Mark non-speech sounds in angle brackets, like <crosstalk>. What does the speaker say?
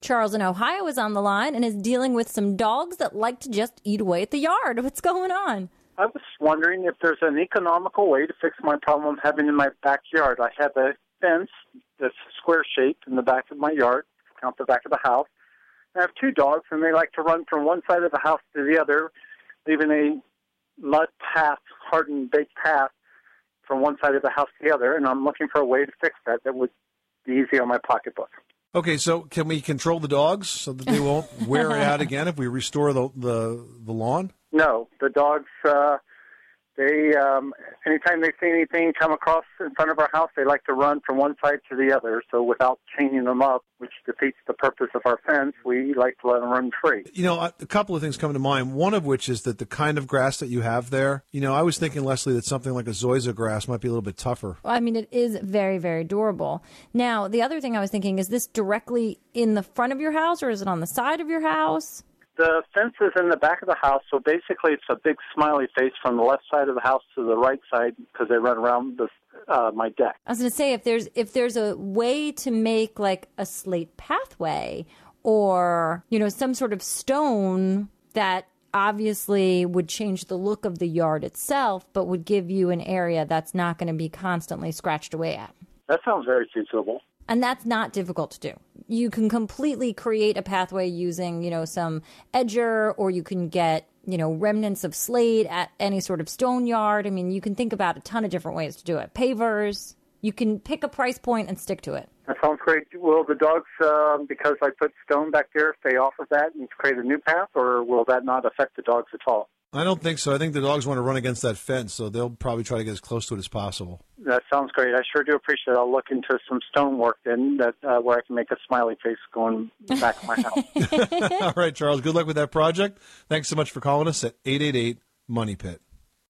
Charles in Ohio is on the line and is dealing with some dogs that like to just eat away at the yard. <laughs> What's going on? I was wondering if there's an economical way to fix my problem I'm having in my backyard. I have a fence that's square shaped in the back of my yard, out the back of the house. I have two dogs, and they like to run from one side of the house to the other, leaving a mud path, hardened, baked path from one side of the house to the other. And I'm looking for a way to fix that that would be easy on my pocketbook. Okay, so can we control the dogs so that they won't wear it <laughs> out again if we restore the the, the lawn? No, the dogs. Uh, they um, anytime they see anything come across in front of our house, they like to run from one side to the other. So without chaining them up, which defeats the purpose of our fence, we like to let them run free. You know, a couple of things come to mind. One of which is that the kind of grass that you have there. You know, I was thinking, Leslie, that something like a zoysia grass might be a little bit tougher. Well, I mean, it is very, very durable. Now, the other thing I was thinking is this directly in the front of your house, or is it on the side of your house? The fence is in the back of the house, so basically it's a big smiley face from the left side of the house to the right side because they run around the, uh, my deck. I was going to say if there's if there's a way to make like a slate pathway or you know some sort of stone that obviously would change the look of the yard itself, but would give you an area that's not going to be constantly scratched away at. That sounds very feasible. And that's not difficult to do. You can completely create a pathway using, you know, some edger or you can get, you know, remnants of slate at any sort of stone yard. I mean, you can think about a ton of different ways to do it. Pavers, you can pick a price point and stick to it. That sounds great. Will the dogs, uh, because I put stone back there, stay off of that and create a new path, or will that not affect the dogs at all? I don't think so. I think the dogs want to run against that fence, so they'll probably try to get as close to it as possible. That sounds great. I sure do appreciate it. I'll look into some stonework then that uh, where I can make a smiley face going back to my house. <laughs> <laughs> All right, Charles. Good luck with that project. Thanks so much for calling us at 888 Money Pit.